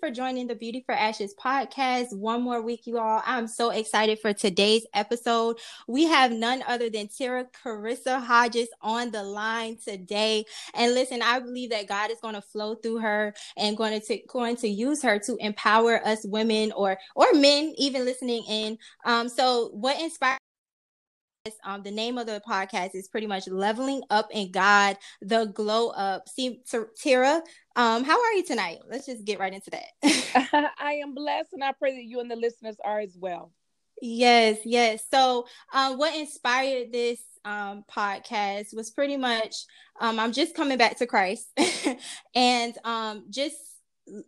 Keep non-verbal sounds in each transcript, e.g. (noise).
for joining the Beauty for Ashes podcast. One more week, you all. I'm so excited for today's episode. We have none other than Tera Carissa Hodges on the line today. And listen, I believe that God is going to flow through her and going to going to use her to empower us women or or men even listening in. Um, so what inspired um, the name of the podcast is pretty much leveling up in God, the glow up. See, Tera, um, how are you tonight? Let's just get right into that. (laughs) (laughs) I am blessed, and I pray that you and the listeners are as well. Yes, yes. So, um, what inspired this um podcast was pretty much um I'm just coming back to Christ (laughs) and um just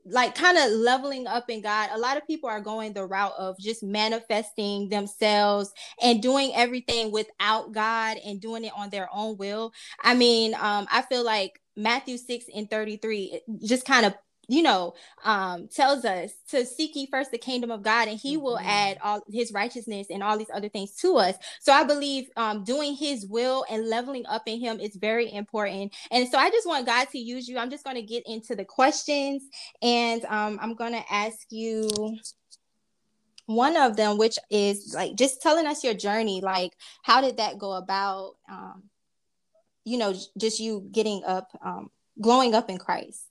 like kind of leveling up in God. A lot of people are going the route of just manifesting themselves and doing everything without God and doing it on their own will. I mean, um, I feel like Matthew 6 and 33 just kind of you know, um, tells us to seek ye first the kingdom of God, and He mm-hmm. will add all His righteousness and all these other things to us. So I believe um, doing His will and leveling up in Him is very important. And so I just want God to use you. I'm just going to get into the questions, and um, I'm going to ask you one of them, which is like just telling us your journey. Like, how did that go about? Um, you know, just you getting up, um, glowing up in Christ.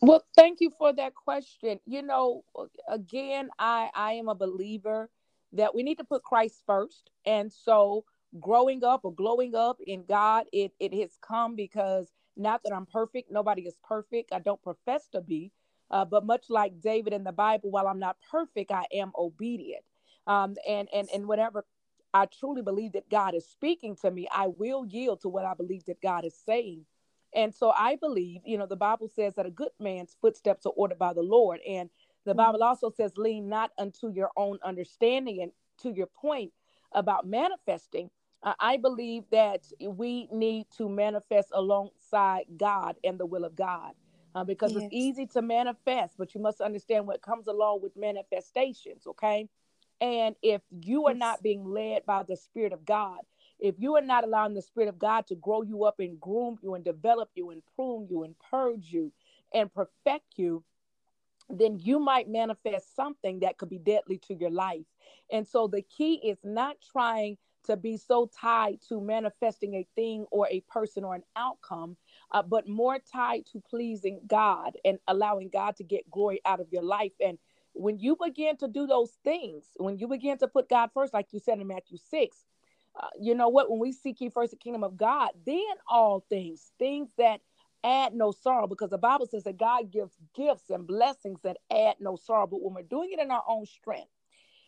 Well, thank you for that question. You know, again, I I am a believer that we need to put Christ first. And so growing up or glowing up in God, it it has come because not that I'm perfect, nobody is perfect. I don't profess to be. Uh, but much like David in the Bible, while I'm not perfect, I am obedient. Um, and and and whatever I truly believe that God is speaking to me, I will yield to what I believe that God is saying. And so I believe, you know, the Bible says that a good man's footsteps are ordered by the Lord. And the mm-hmm. Bible also says, lean not unto your own understanding. And to your point about manifesting, uh, I believe that we need to manifest alongside God and the will of God. Uh, because yes. it's easy to manifest, but you must understand what comes along with manifestations, okay? And if you are yes. not being led by the Spirit of God, if you are not allowing the Spirit of God to grow you up and groom you and develop you and prune you and purge you and perfect you, then you might manifest something that could be deadly to your life. And so the key is not trying to be so tied to manifesting a thing or a person or an outcome, uh, but more tied to pleasing God and allowing God to get glory out of your life. And when you begin to do those things, when you begin to put God first, like you said in Matthew 6, uh, you know what? When we seek ye first the kingdom of God, then all things, things that add no sorrow, because the Bible says that God gives gifts and blessings that add no sorrow. But when we're doing it in our own strength,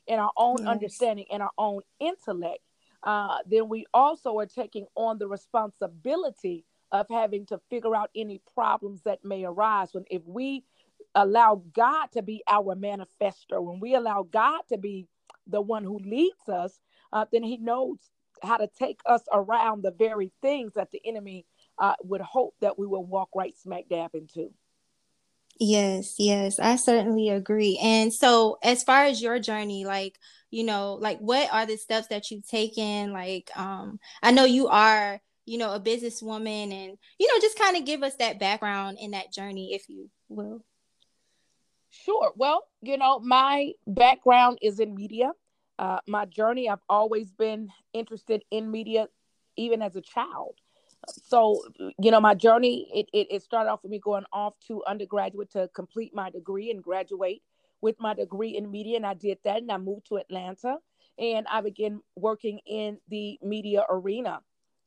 in our own understanding, in our own intellect, uh, then we also are taking on the responsibility of having to figure out any problems that may arise. When if we allow God to be our manifester, when we allow God to be the one who leads us, uh, then He knows how to take us around the very things that the enemy uh, would hope that we will walk right smack dab into. Yes, yes, I certainly agree. And so, as far as your journey, like, you know, like what are the steps that you've taken? Like, um, I know you are, you know, a businesswoman, and you know, just kind of give us that background in that journey, if you will. Sure. Well, you know, my background is in media. Uh, my journey, I've always been interested in media, even as a child. So, you know, my journey, it, it, it started off with me going off to undergraduate to complete my degree and graduate with my degree in media. And I did that and I moved to Atlanta and I began working in the media arena.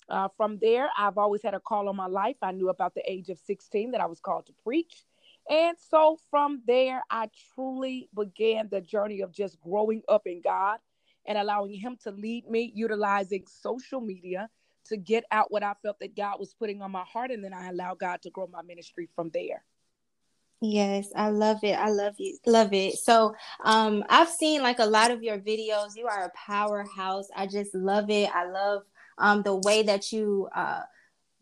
Uh, from there, I've always had a call on my life. I knew about the age of 16 that I was called to preach. And so from there, I truly began the journey of just growing up in God and allowing Him to lead me, utilizing social media to get out what I felt that God was putting on my heart. And then I allow God to grow my ministry from there. Yes, I love it. I love you. Love it. So, um, I've seen like a lot of your videos. You are a powerhouse. I just love it. I love um the way that you uh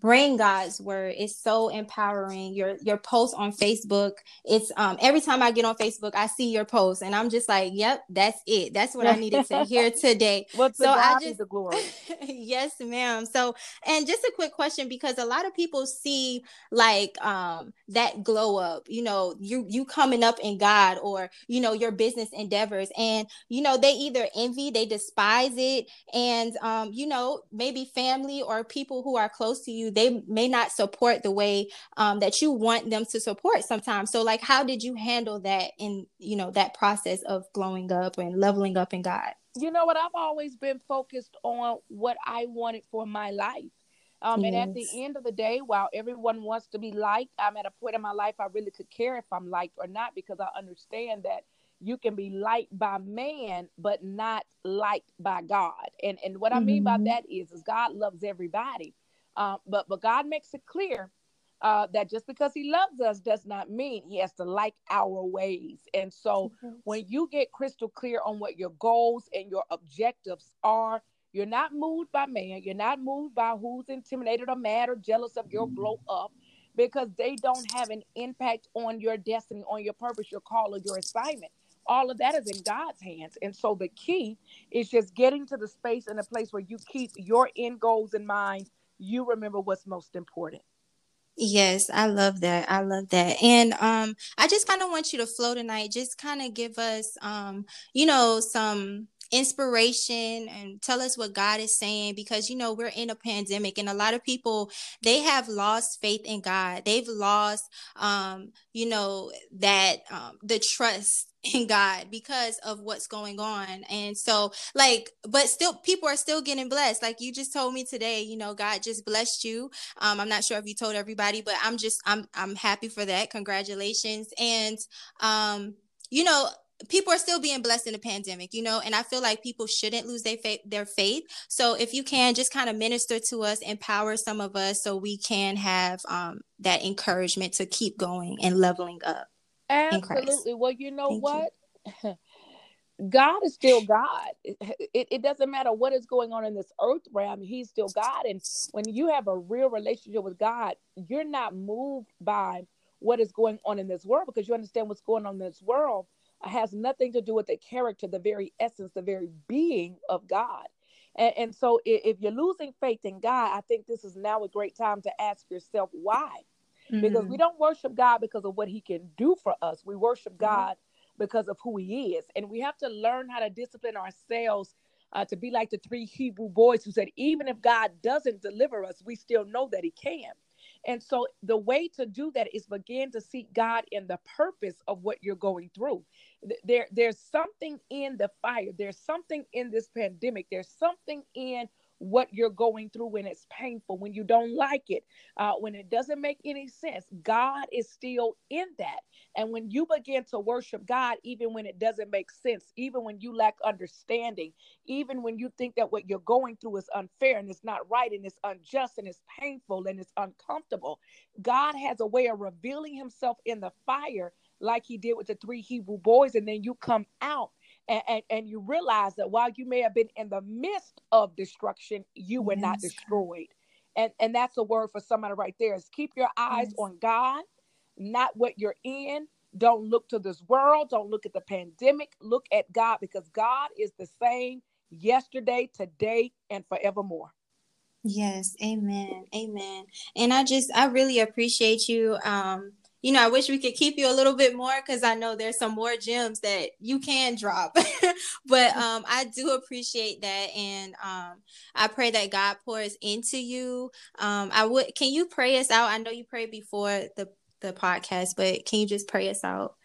bring God's word. It's so empowering. Your your post on Facebook, it's um every time I get on Facebook, I see your post and I'm just like, yep, that's it. That's what I needed to hear (laughs) today. What's so I just the glory. (laughs) yes, ma'am. So and just a quick question because a lot of people see like um that glow up, you know, you you coming up in God or you know your business endeavors and you know they either envy, they despise it and um you know maybe family or people who are close to you they may not support the way um, that you want them to support sometimes. So like how did you handle that in you know that process of glowing up and leveling up in god? You know what? I've always been focused on what i wanted for my life. Um, yes. and at the end of the day while everyone wants to be liked i'm at a point in my life i really could care if i'm liked or not because i understand that you can be liked by man but not liked by god. And and what i mean mm-hmm. by that is is god loves everybody uh, but but God makes it clear uh, that just because He loves us does not mean He has to like our ways. And so mm-hmm. when you get crystal clear on what your goals and your objectives are, you're not moved by man. You're not moved by who's intimidated or mad or jealous of your blow up because they don't have an impact on your destiny, on your purpose, your call, or your assignment. All of that is in God's hands. And so the key is just getting to the space and a place where you keep your end goals in mind you remember what's most important. Yes, I love that. I love that. And um I just kind of want you to flow tonight. Just kind of give us um you know some inspiration and tell us what God is saying because you know we're in a pandemic and a lot of people they have lost faith in God. They've lost um you know that um the trust in God because of what's going on. And so like but still people are still getting blessed. Like you just told me today, you know, God just blessed you. Um I'm not sure if you told everybody, but I'm just I'm I'm happy for that. Congratulations. And um you know, people are still being blessed in the pandemic, you know, and I feel like people shouldn't lose their faith, their faith. So if you can just kind of minister to us, empower some of us so we can have um, that encouragement to keep going and leveling up. Absolutely. Well, you know Thank what? You. (laughs) God is still God. It, it, it, doesn't matter what is going on in this earth realm, He's still God. And when you have a real relationship with God, you're not moved by what is going on in this world because you understand what's going on in this world has nothing to do with the character, the very essence, the very being of God. And, and so if, if, you're losing faith in God, I think this is now a great time to ask yourself why. Mm-hmm. Because we mm-hmm. don't worship God because of what he can do for us. We worship mm-hmm. God because of who he is. And we have to learn how to discipline ourselves uh, to be like the three Hebrew boys who said, even if God doesn't deliver us, we still know that he can. And so the way to do that is begin to seek God in the purpose of what you're going through. There, there's something in the fire. There's something in this pandemic. There's something in what you're going through when it's painful, when you don't like it, uh, when it doesn't make any sense. God is still in that. And when you begin to worship God, even when it doesn't make sense, even when you lack understanding, even when you think that what you're going through is unfair and it's not right and it's unjust and it's painful and it's uncomfortable, God has a way of revealing himself in the fire like he did with the three Hebrew boys. And then you come out and, and, and, you realize that while you may have been in the midst of destruction, you were yes. not destroyed. And, and that's a word for somebody right there is keep your eyes yes. on God, not what you're in. Don't look to this world. Don't look at the pandemic. Look at God because God is the same yesterday, today, and forevermore. Yes, amen. Amen. And I just I really appreciate you um you know, I wish we could keep you a little bit more because I know there's some more gems that you can drop. (laughs) but um, I do appreciate that, and um, I pray that God pours into you. Um, I would. Can you pray us out? I know you prayed before the the podcast, but can you just pray us out?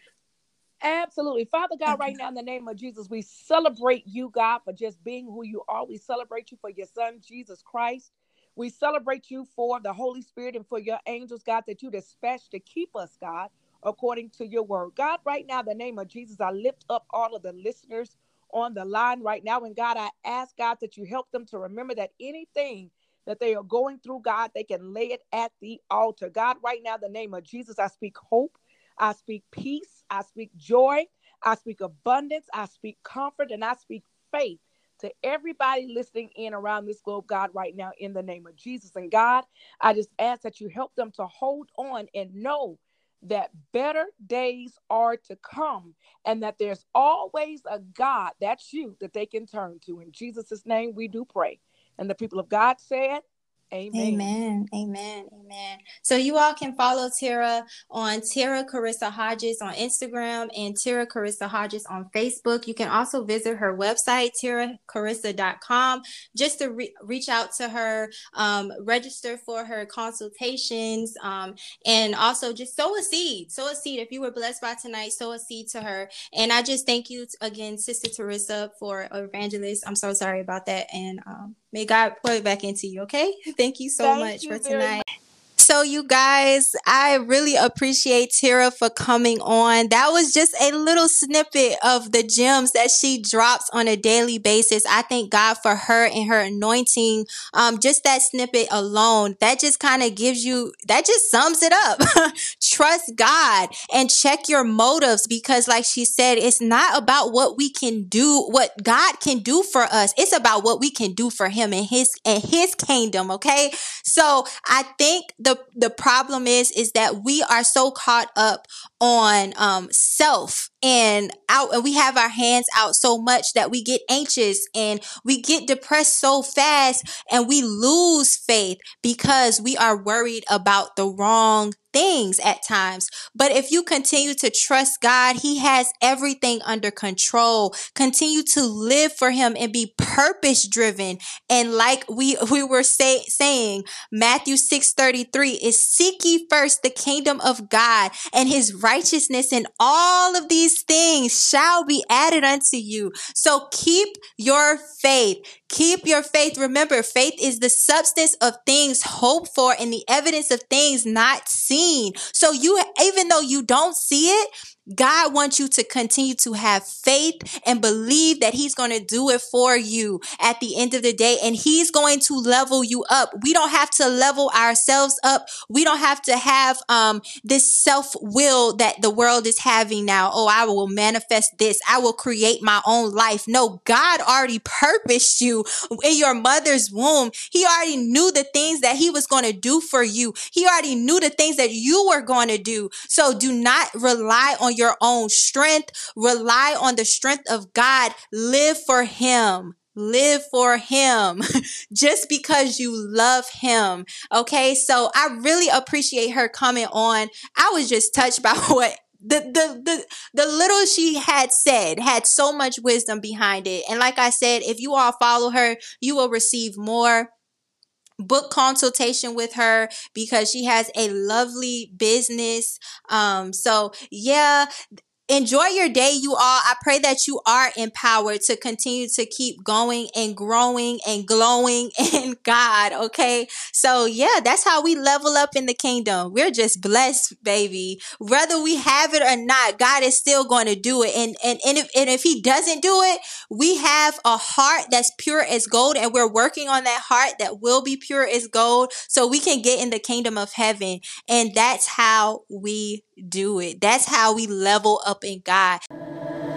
Absolutely. Father God, right now in the name of Jesus, we celebrate you, God, for just being who you are. We celebrate you for your son, Jesus Christ. We celebrate you for the Holy Spirit and for your angels, God, that you dispatch to keep us, God, according to your word. God, right now, the name of Jesus, I lift up all of the listeners on the line right now. And God, I ask, God, that you help them to remember that anything that they are going through, God, they can lay it at the altar. God, right now, the name of Jesus, I speak hope, I speak peace, I speak joy, I speak abundance, I speak comfort, and I speak faith to everybody listening in around this globe, God, right now, in the name of Jesus. And God, I just ask that you help them to hold on and know that better days are to come and that there's always a God, that's you, that they can turn to. In Jesus' name, we do pray. And the people of God said, Amen. Amen. Amen. Amen. So you all can follow Tera on Tera Carissa Hodges on Instagram and Tera Carissa Hodges on Facebook. You can also visit her website, teracarissa.com, just to re- reach out to her, um, register for her consultations, um, and also just sow a seed. Sow a seed. If you were blessed by tonight, sow a seed to her. And I just thank you again, Sister Teresa, for evangelist. I'm so sorry about that. And um, may God pour it back into you. Okay. (laughs) Thank you so Thank much you for tonight. Much. So, you guys, I really appreciate Tera for coming on. That was just a little snippet of the gems that she drops on a daily basis. I thank God for her and her anointing. Um, just that snippet alone, that just kind of gives you, that just sums it up. (laughs) Trust God and check your motives because, like she said, it's not about what we can do, what God can do for us. It's about what we can do for Him and His and His kingdom. Okay, so I think the the problem is is that we are so caught up on um self and out and we have our hands out so much that we get anxious and we get depressed so fast and we lose faith because we are worried about the wrong things at times. But if you continue to trust God, He has everything under control. Continue to live for Him and be purpose driven. And like we, (laughs) we were say, saying, Matthew 6 33 is seek ye first the kingdom of God and His righteousness, and all of these things shall be added unto you. So keep your faith. Keep your faith. Remember, faith is the substance of things hoped for and the evidence of things not seen. So you, even though you don't see it, God wants you to continue to have faith and believe that He's going to do it for you at the end of the day. And He's going to level you up. We don't have to level ourselves up. We don't have to have um, this self will that the world is having now. Oh, I will manifest this. I will create my own life. No, God already purposed you in your mother's womb. He already knew the things that He was going to do for you. He already knew the things that you were going to do. So do not rely on your own strength. Rely on the strength of God. Live for Him. Live for him (laughs) just because you love him. Okay. So I really appreciate her coming on. I was just touched by (laughs) what the, the the the little she had said had so much wisdom behind it and like i said if you all follow her you will receive more book consultation with her because she has a lovely business. Um, so yeah, enjoy your day you all. I pray that you are empowered to continue to keep going and growing and glowing (laughs) in god okay? So yeah that's how we level up in the kingdom. We're just blessed baby. Whether we have it or not god is still going to do it. And and, and, if, and if he doesn't do it we have a heart that's pure as gold and we're working on that heart that will be pure as gold so we can get in the kingdom of heaven. And that's how we do it. That's how we level up in God.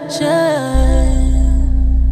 Just